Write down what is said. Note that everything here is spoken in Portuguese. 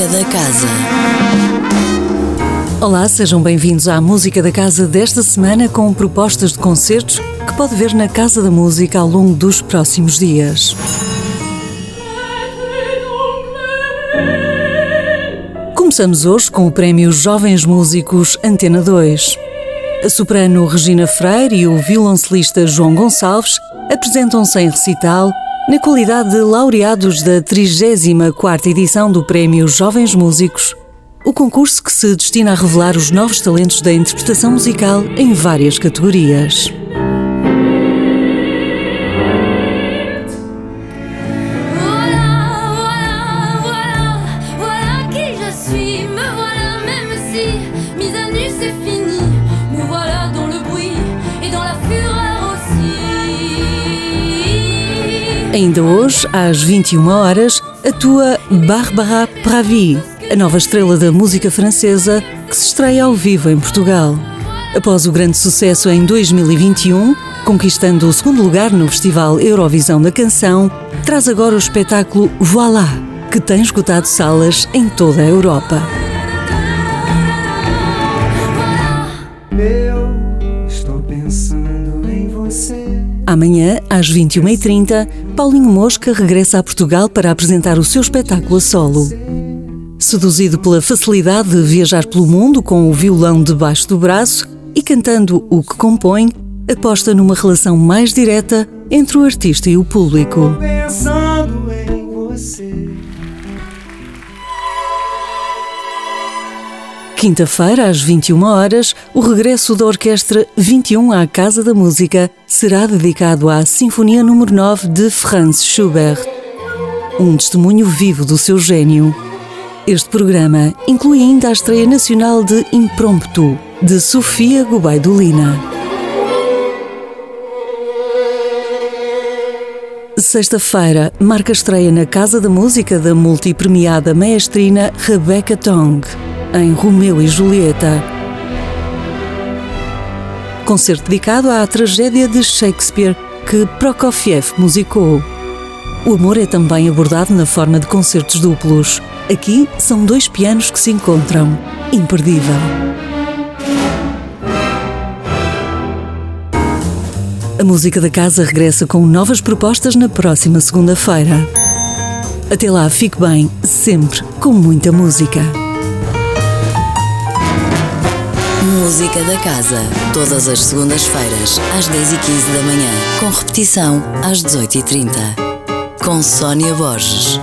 Música da Casa. Olá, sejam bem-vindos à Música da Casa desta semana com propostas de concertos que pode ver na Casa da Música ao longo dos próximos dias. Começamos hoje com o Prémio Jovens Músicos Antena 2. A soprano Regina Freire e o violoncelista João Gonçalves apresentam-se em recital na qualidade de laureados da 34ª edição do Prémio Jovens Músicos, o concurso que se destina a revelar os novos talentos da interpretação musical em várias categorias. Ainda hoje, às 21 horas, atua Barbara Pravi, a nova estrela da música francesa que se estreia ao vivo em Portugal. Após o grande sucesso em 2021, conquistando o segundo lugar no Festival Eurovisão da Canção, traz agora o espetáculo Voilà, que tem esgotado salas em toda a Europa. Amanhã, às 21h30, Paulinho Mosca regressa a Portugal para apresentar o seu espetáculo a solo. Seduzido pela facilidade de viajar pelo mundo com o violão debaixo do braço e cantando o que compõe, aposta numa relação mais direta entre o artista e o público. Quinta-feira, às 21 horas, o regresso da Orquestra 21 à Casa da Música será dedicado à Sinfonia número 9 de Franz Schubert. Um testemunho vivo do seu gênio. Este programa inclui ainda a estreia nacional de Impromptu, de Sofia Gubaidulina. Sexta-feira marca a estreia na Casa da Música da multipremiada maestrina Rebecca Tong em Romeu e Julieta. Concerto dedicado à tragédia de Shakespeare que Prokofiev musicou. O amor é também abordado na forma de concertos duplos. Aqui são dois pianos que se encontram. Imperdível. A música da casa regressa com novas propostas na próxima segunda-feira. Até lá, fique bem, sempre com muita música. Música da Casa, todas as segundas-feiras, às 10h15 da manhã, com repetição às 18h30. Com Sónia Borges.